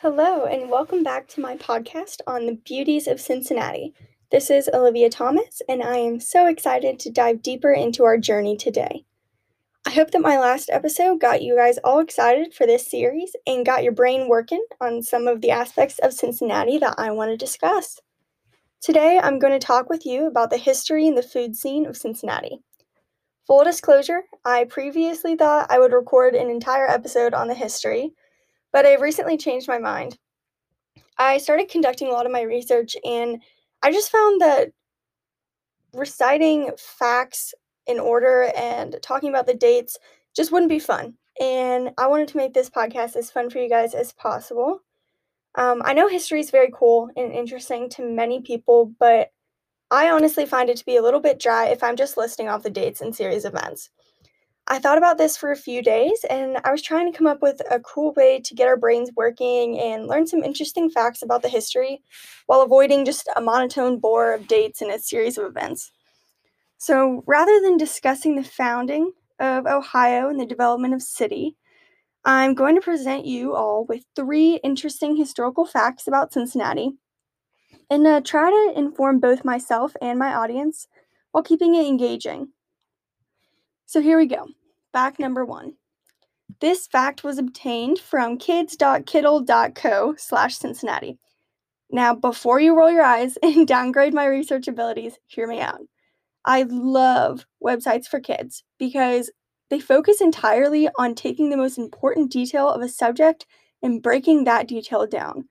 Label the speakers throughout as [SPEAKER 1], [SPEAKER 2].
[SPEAKER 1] Hello, and welcome back to my podcast on the beauties of Cincinnati. This is Olivia Thomas, and I am so excited to dive deeper into our journey today. I hope that my last episode got you guys all excited for this series and got your brain working on some of the aspects of Cincinnati that I want to discuss. Today, I'm going to talk with you about the history and the food scene of Cincinnati. Full disclosure, I previously thought I would record an entire episode on the history but I recently changed my mind. I started conducting a lot of my research, and I just found that reciting facts in order and talking about the dates just wouldn't be fun. And I wanted to make this podcast as fun for you guys as possible. Um, I know history is very cool and interesting to many people, but I honestly find it to be a little bit dry if I'm just listing off the dates and series events. I thought about this for a few days and I was trying to come up with a cool way to get our brains working and learn some interesting facts about the history while avoiding just a monotone bore of dates and a series of events. So rather than discussing the founding of Ohio and the development of city, I'm going to present you all with three interesting historical facts about Cincinnati and uh, try to inform both myself and my audience while keeping it engaging. So here we go. Fact number one. This fact was obtained from kids.kiddle.co slash Cincinnati. Now, before you roll your eyes and downgrade my research abilities, hear me out. I love websites for kids because they focus entirely on taking the most important detail of a subject and breaking that detail down.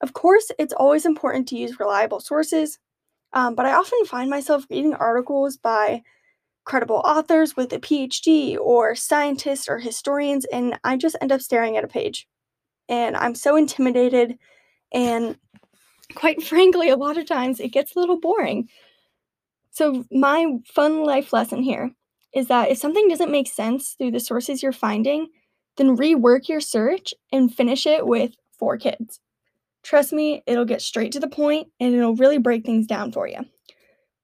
[SPEAKER 1] Of course, it's always important to use reliable sources, um, but I often find myself reading articles by credible authors with a PhD or scientists or historians, and I just end up staring at a page. And I'm so intimidated, and quite frankly, a lot of times it gets a little boring. So, my fun life lesson here is that if something doesn't make sense through the sources you're finding, then rework your search and finish it with for kids. Trust me, it'll get straight to the point and it'll really break things down for you.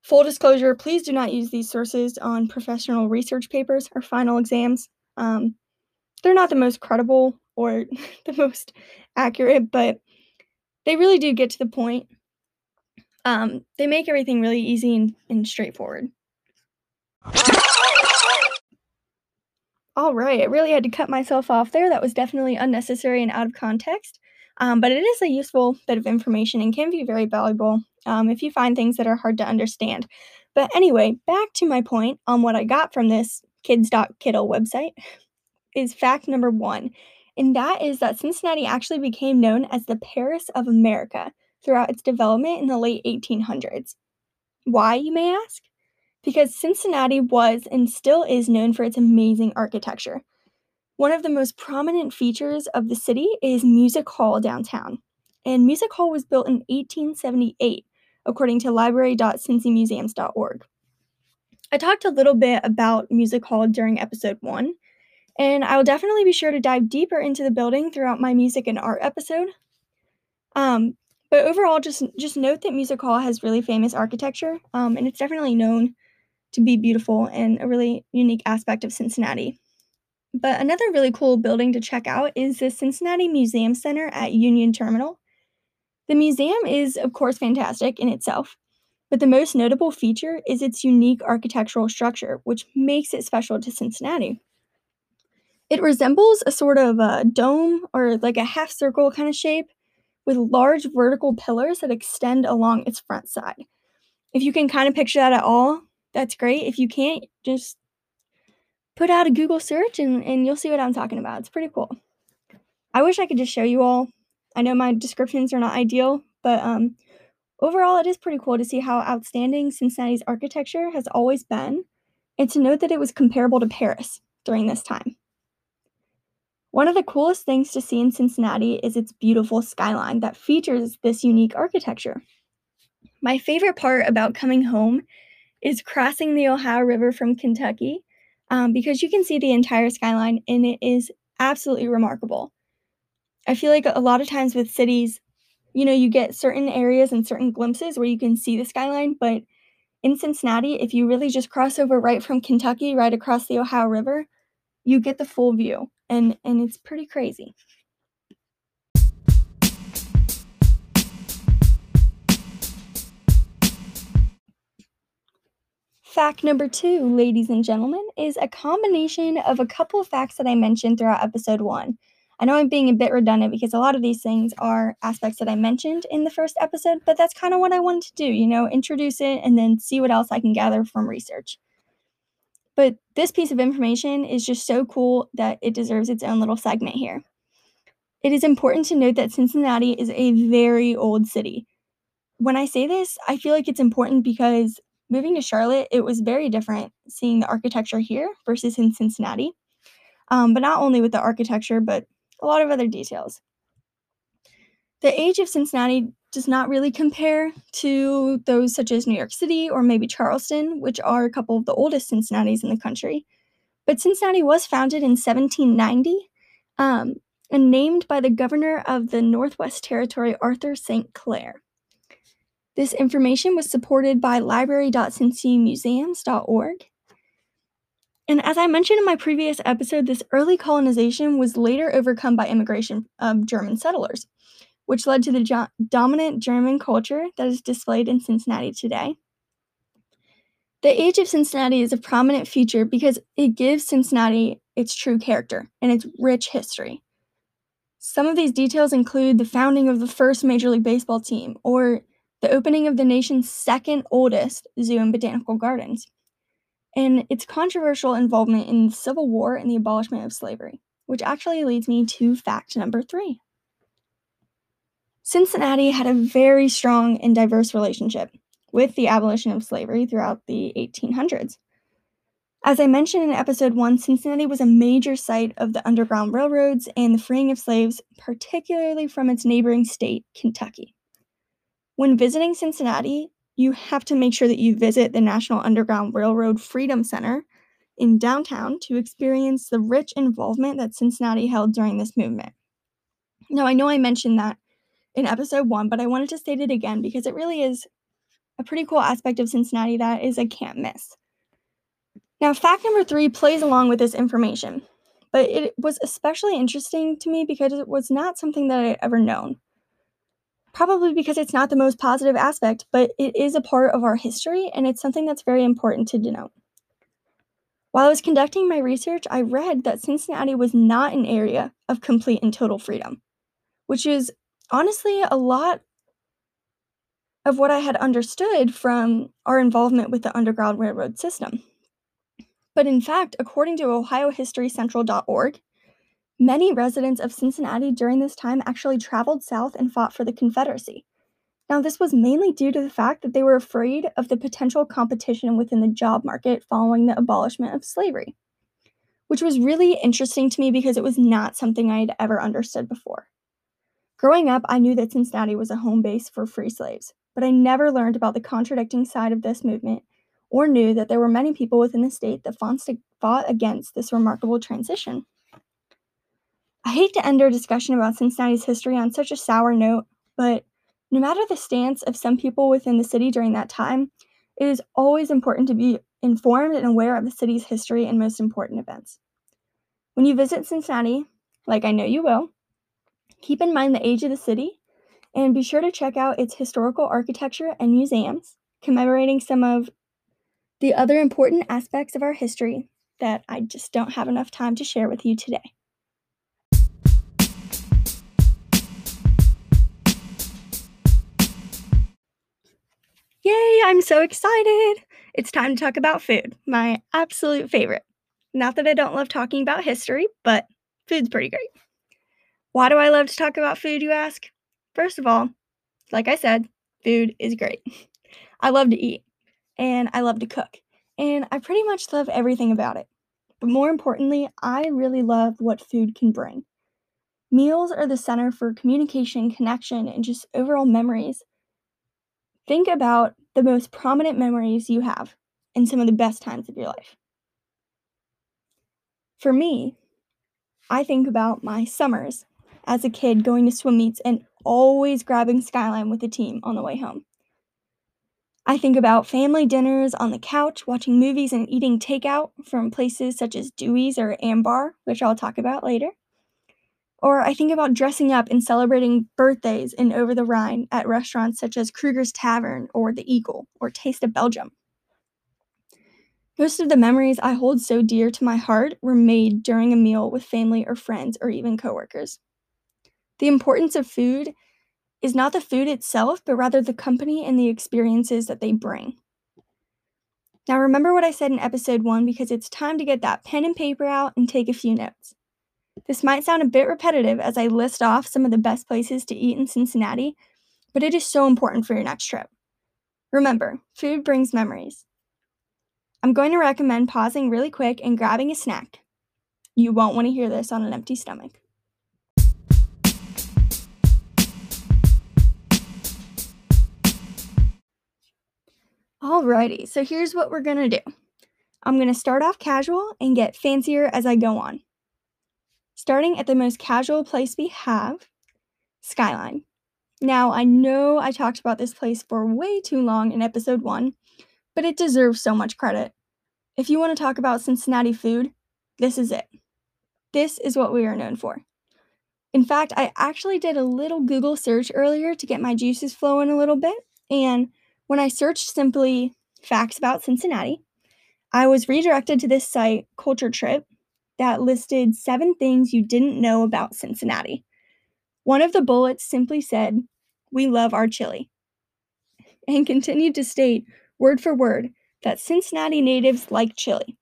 [SPEAKER 1] Full disclosure, please do not use these sources on professional research papers or final exams. Um, they're not the most credible or the most accurate, but they really do get to the point. Um, they make everything really easy and, and straightforward. All right, I really had to cut myself off there. That was definitely unnecessary and out of context. Um, but it is a useful bit of information and can be very valuable um, if you find things that are hard to understand. But anyway, back to my point on what I got from this kids.kiddle website is fact number one, and that is that Cincinnati actually became known as the Paris of America throughout its development in the late 1800s. Why, you may ask? Because Cincinnati was and still is known for its amazing architecture. One of the most prominent features of the city is Music Hall downtown. And Music Hall was built in 1878, according to library.cincymuseums.org. I talked a little bit about Music Hall during episode one, and I will definitely be sure to dive deeper into the building throughout my music and art episode. Um, but overall, just just note that Music Hall has really famous architecture, um, and it's definitely known to be beautiful and a really unique aspect of Cincinnati. But another really cool building to check out is the Cincinnati Museum Center at Union Terminal. The museum is, of course, fantastic in itself, but the most notable feature is its unique architectural structure, which makes it special to Cincinnati. It resembles a sort of a dome or like a half circle kind of shape with large vertical pillars that extend along its front side. If you can kind of picture that at all, that's great. If you can't, just put out a Google search and, and you'll see what I'm talking about. It's pretty cool. I wish I could just show you all. I know my descriptions are not ideal, but um, overall, it is pretty cool to see how outstanding Cincinnati's architecture has always been, and to note that it was comparable to Paris during this time. One of the coolest things to see in Cincinnati is its beautiful skyline that features this unique architecture. My favorite part about coming home is crossing the Ohio River from Kentucky um, because you can see the entire skyline and it is absolutely remarkable. I feel like a lot of times with cities, you know, you get certain areas and certain glimpses where you can see the skyline, but in Cincinnati, if you really just cross over right from Kentucky right across the Ohio River, you get the full view and and it's pretty crazy. Fact number two, ladies and gentlemen, is a combination of a couple of facts that I mentioned throughout episode one. I know I'm being a bit redundant because a lot of these things are aspects that I mentioned in the first episode, but that's kind of what I wanted to do, you know, introduce it and then see what else I can gather from research. But this piece of information is just so cool that it deserves its own little segment here. It is important to note that Cincinnati is a very old city. When I say this, I feel like it's important because moving to Charlotte, it was very different seeing the architecture here versus in Cincinnati. Um, but not only with the architecture, but a lot of other details. The age of Cincinnati does not really compare to those such as New York City or maybe Charleston, which are a couple of the oldest Cincinnatis in the country. But Cincinnati was founded in 1790 um, and named by the governor of the Northwest Territory, Arthur St. Clair. This information was supported by library.cincymuseums.org and as I mentioned in my previous episode, this early colonization was later overcome by immigration of German settlers, which led to the jo- dominant German culture that is displayed in Cincinnati today. The age of Cincinnati is a prominent feature because it gives Cincinnati its true character and its rich history. Some of these details include the founding of the first Major League Baseball team or the opening of the nation's second oldest zoo and botanical gardens and its controversial involvement in the Civil War and the abolishment of slavery, which actually leads me to fact number three. Cincinnati had a very strong and diverse relationship with the abolition of slavery throughout the 1800s. As I mentioned in episode one, Cincinnati was a major site of the Underground Railroads and the freeing of slaves, particularly from its neighboring state, Kentucky. When visiting Cincinnati, you have to make sure that you visit the National Underground Railroad Freedom Center in downtown to experience the rich involvement that Cincinnati held during this movement. Now, I know I mentioned that in episode one, but I wanted to state it again because it really is a pretty cool aspect of Cincinnati that is a can't miss. Now, fact number three plays along with this information, but it was especially interesting to me because it was not something that I had ever known probably because it's not the most positive aspect, but it is a part of our history and it's something that's very important to denote. While I was conducting my research, I read that Cincinnati was not an area of complete and total freedom, which is honestly a lot of what I had understood from our involvement with the Underground Railroad system. But in fact, according to OhioHistoryCentral.org, Many residents of Cincinnati during this time actually traveled south and fought for the Confederacy. Now, this was mainly due to the fact that they were afraid of the potential competition within the job market following the abolishment of slavery, which was really interesting to me because it was not something I had ever understood before. Growing up, I knew that Cincinnati was a home base for free slaves, but I never learned about the contradicting side of this movement or knew that there were many people within the state that fought against this remarkable transition. I hate to end our discussion about Cincinnati's history on such a sour note, but no matter the stance of some people within the city during that time, it is always important to be informed and aware of the city's history and most important events. When you visit Cincinnati, like I know you will, keep in mind the age of the city and be sure to check out its historical architecture and museums, commemorating some of the other important aspects of our history that I just don't have enough time to share with you today. Yay, I'm so excited! It's time to talk about food, my absolute favorite. Not that I don't love talking about history, but food's pretty great. Why do I love to talk about food, you ask? First of all, like I said, food is great. I love to eat, and I love to cook, and I pretty much love everything about it. But more importantly, I really love what food can bring. Meals are the center for communication, connection, and just overall memories Think about the most prominent memories you have and some of the best times of your life. For me, I think about my summers as a kid going to swim meets and always grabbing Skyline with the team on the way home. I think about family dinners on the couch, watching movies and eating takeout from places such as Dewey's or Ambar, which I'll talk about later. Or I think about dressing up and celebrating birthdays in Over the Rhine at restaurants such as Krueger's Tavern or The Eagle or Taste of Belgium. Most of the memories I hold so dear to my heart were made during a meal with family or friends or even coworkers. The importance of food is not the food itself, but rather the company and the experiences that they bring. Now, remember what I said in episode one because it's time to get that pen and paper out and take a few notes. This might sound a bit repetitive as I list off some of the best places to eat in Cincinnati, but it is so important for your next trip. Remember, food brings memories. I'm going to recommend pausing really quick and grabbing a snack. You won't want to hear this on an empty stomach. Alrighty, so here's what we're gonna do. I'm gonna start off casual and get fancier as I go on. Starting at the most casual place we have, Skyline. Now, I know I talked about this place for way too long in episode one, but it deserves so much credit. If you want to talk about Cincinnati food, this is it. This is what we are known for. In fact, I actually did a little Google search earlier to get my juices flowing a little bit, and when I searched simply facts about Cincinnati, I was redirected to this site, Culture Trip, that listed seven things you didn't know about Cincinnati. One of the bullets simply said, We love our chili, and continued to state, word for word, that Cincinnati natives like chili.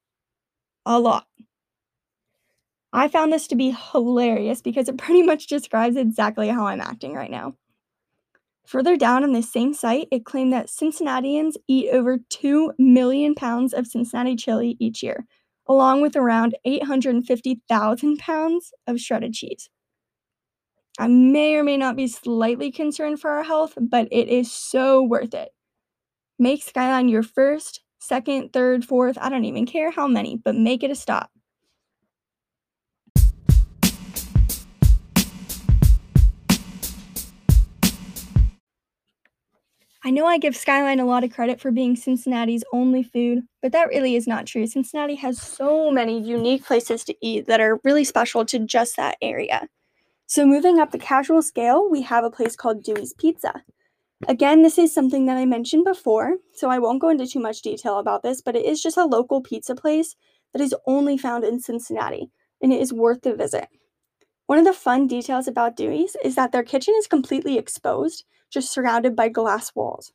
[SPEAKER 1] A lot. I found this to be hilarious because it pretty much describes exactly how I'm acting right now. Further down on this same site, it claimed that Cincinnatians eat over 2 million pounds of Cincinnati chili each year, along with around 850,000 pounds of shredded cheese. I may or may not be slightly concerned for our health, but it is so worth it. Make Skyline your first, second, third, fourth, I don't even care how many, but make it a stop. I know I give Skyline a lot of credit for being Cincinnati's only food, but that really is not true. Cincinnati has so many unique places to eat that are really special to just that area. So, moving up the casual scale, we have a place called Dewey's Pizza. Again, this is something that I mentioned before, so I won't go into too much detail about this, but it is just a local pizza place that is only found in Cincinnati, and it is worth the visit. One of the fun details about Dewey's is that their kitchen is completely exposed, just surrounded by glass walls.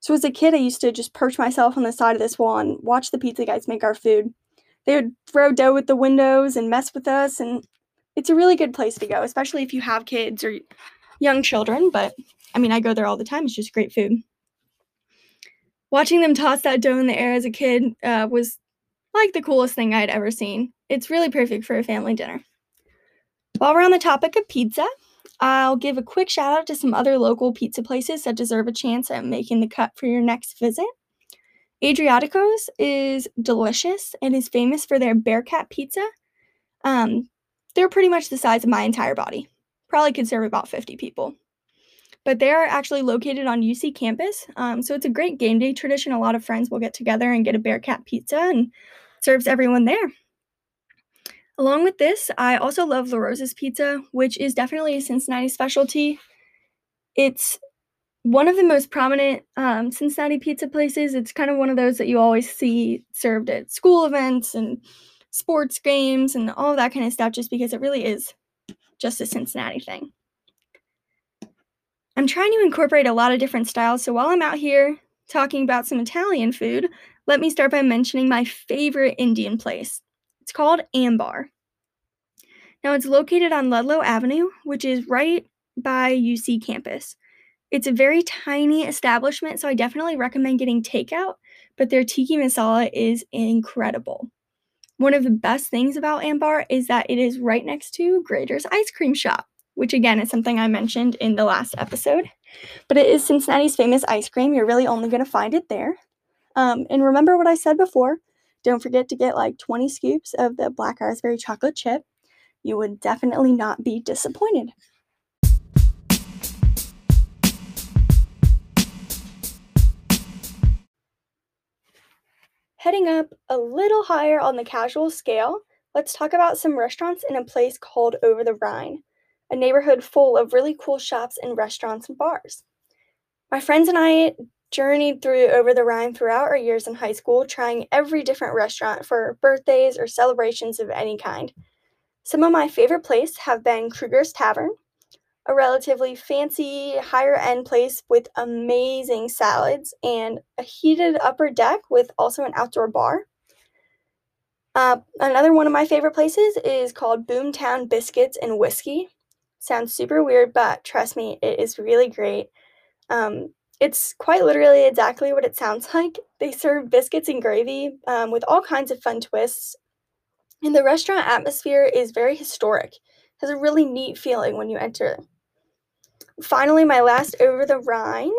[SPEAKER 1] So as a kid, I used to just perch myself on the side of this wall and watch the pizza guys make our food. They would throw dough at the windows and mess with us, and it's a really good place to go, especially if you have kids or young children. But I mean, I go there all the time. It's just great food. Watching them toss that dough in the air as a kid uh, was like the coolest thing I'd ever seen. It's really perfect for a family dinner. While we're on the topic of pizza, I'll give a quick shout out to some other local pizza places that deserve a chance at making the cut for your next visit. Adriatico's is delicious and is famous for their Bearcat pizza. Um, they're pretty much the size of my entire body. Probably could serve about 50 people. But they are actually located on UC campus. Um, so it's a great game day tradition. A lot of friends will get together and get a Bearcat pizza and serves everyone there. Along with this, I also love La Rosa's Pizza, which is definitely a Cincinnati specialty. It's one of the most prominent um, Cincinnati pizza places. It's kind of one of those that you always see served at school events and sports games and all that kind of stuff, just because it really is just a Cincinnati thing. I'm trying to incorporate a lot of different styles, so while I'm out here talking about some Italian food, let me start by mentioning my favorite Indian place. It's called Ambar. Now, it's located on Ludlow Avenue, which is right by UC campus. It's a very tiny establishment, so I definitely recommend getting takeout, but their tikka masala is incredible. One of the best things about Ambar is that it is right next to Graeter's Ice Cream Shop, which again is something I mentioned in the last episode. But it is Cincinnati's famous ice cream. You're really only going to find it there. Um, and remember what I said before don't forget to get like 20 scoops of the black raspberry chocolate chip. You would definitely not be disappointed. Heading up a little higher on the casual scale, let's talk about some restaurants in a place called Over the Rhine, a neighborhood full of really cool shops and restaurants and bars. My friends and I journeyed through over the Rhine throughout our years in high school, trying every different restaurant for birthdays or celebrations of any kind. Some of my favorite places have been Krueger's Tavern, a relatively fancy, higher end place with amazing salads and a heated upper deck with also an outdoor bar. Uh, another one of my favorite places is called Boomtown Biscuits and Whiskey. Sounds super weird, but trust me, it is really great. Um, it's quite literally exactly what it sounds like. They serve biscuits and gravy um, with all kinds of fun twists. And the restaurant atmosphere is very historic, has a really neat feeling when you enter. Finally, my last over the Rhine.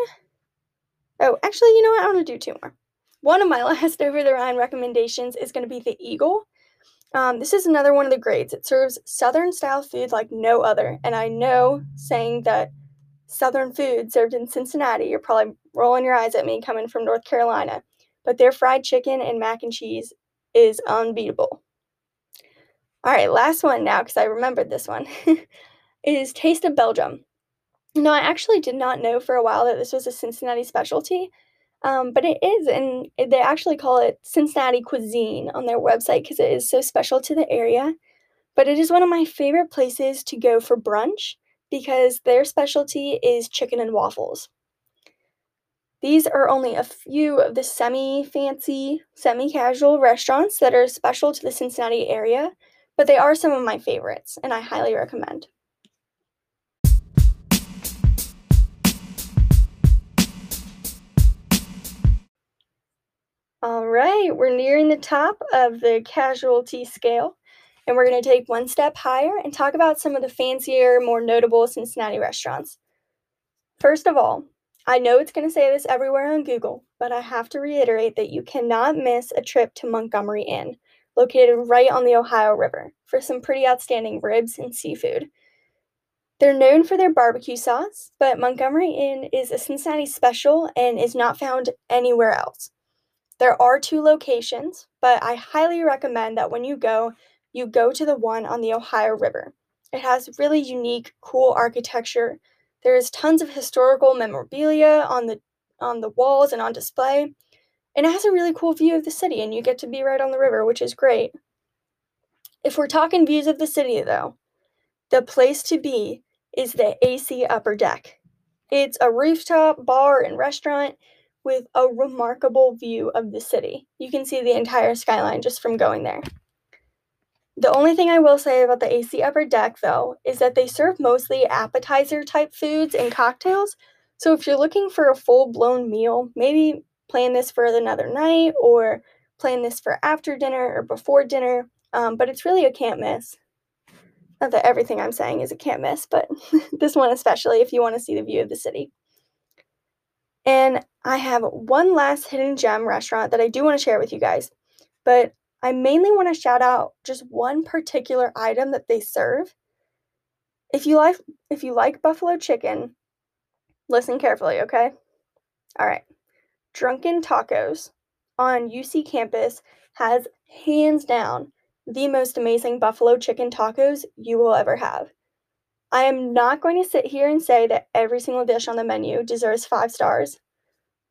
[SPEAKER 1] Oh, actually, you know what? I want to do two more. One of my last over the Rhine recommendations is going to be the Eagle. Um, this is another one of the grades. It serves Southern style food like no other. And I know saying that Southern food served in Cincinnati, you're probably rolling your eyes at me coming from North Carolina. But their fried chicken and mac and cheese is unbeatable. All right, last one now because I remembered this one is Taste of Belgium. No, I actually did not know for a while that this was a Cincinnati specialty, um, but it is, and they actually call it Cincinnati cuisine on their website because it is so special to the area. But it is one of my favorite places to go for brunch because their specialty is chicken and waffles. These are only a few of the semi fancy, semi casual restaurants that are special to the Cincinnati area, but they are some of my favorites, and I highly recommend. All right, we're nearing the top of the casualty scale, and we're going to take one step higher and talk about some of the fancier, more notable Cincinnati restaurants. First of all, I know it's going to say this everywhere on Google, but I have to reiterate that you cannot miss a trip to Montgomery Inn, located right on the Ohio River, for some pretty outstanding ribs and seafood. They're known for their barbecue sauce, but Montgomery Inn is a Cincinnati special and is not found anywhere else. There are two locations, but I highly recommend that when you go, you go to the one on the Ohio River. It has really unique, cool architecture. There is tons of historical memorabilia on the on the walls and on display. And it has a really cool view of the city and you get to be right on the river, which is great. If we're talking views of the city though, the place to be is the AC Upper Deck. It's a rooftop bar and restaurant with a remarkable view of the city. You can see the entire skyline just from going there. The only thing I will say about the AC Upper Deck, though, is that they serve mostly appetizer type foods and cocktails. So if you're looking for a full blown meal, maybe plan this for another night or plan this for after dinner or before dinner. Um, but it's really a can't miss. Not that everything I'm saying is a can't miss, but this one especially if you want to see the view of the city. And I have one last hidden gem restaurant that I do want to share with you guys. But I mainly want to shout out just one particular item that they serve. If you like if you like buffalo chicken, listen carefully, okay? All right. Drunken Tacos on UC campus has hands down the most amazing buffalo chicken tacos you will ever have. I am not going to sit here and say that every single dish on the menu deserves five stars,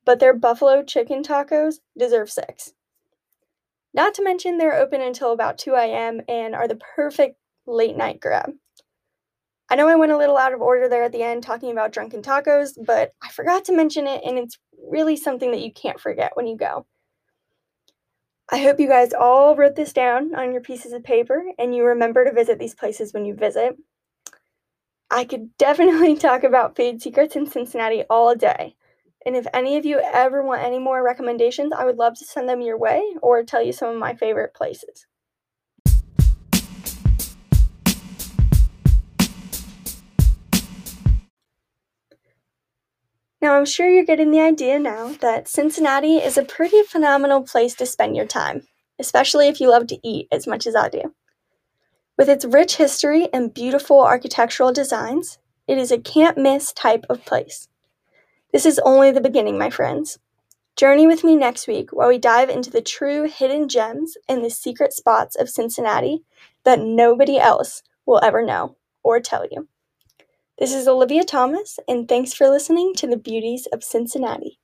[SPEAKER 1] but their buffalo chicken tacos deserve six. Not to mention, they're open until about 2 a.m. and are the perfect late night grab. I know I went a little out of order there at the end talking about drunken tacos, but I forgot to mention it, and it's really something that you can't forget when you go. I hope you guys all wrote this down on your pieces of paper and you remember to visit these places when you visit. I could definitely talk about food secrets in Cincinnati all day. And if any of you ever want any more recommendations, I would love to send them your way or tell you some of my favorite places. Now, I'm sure you're getting the idea now that Cincinnati is a pretty phenomenal place to spend your time, especially if you love to eat as much as I do. With its rich history and beautiful architectural designs, it is a can't miss type of place. This is only the beginning, my friends. Journey with me next week while we dive into the true hidden gems and the secret spots of Cincinnati that nobody else will ever know or tell you. This is Olivia Thomas, and thanks for listening to the Beauties of Cincinnati.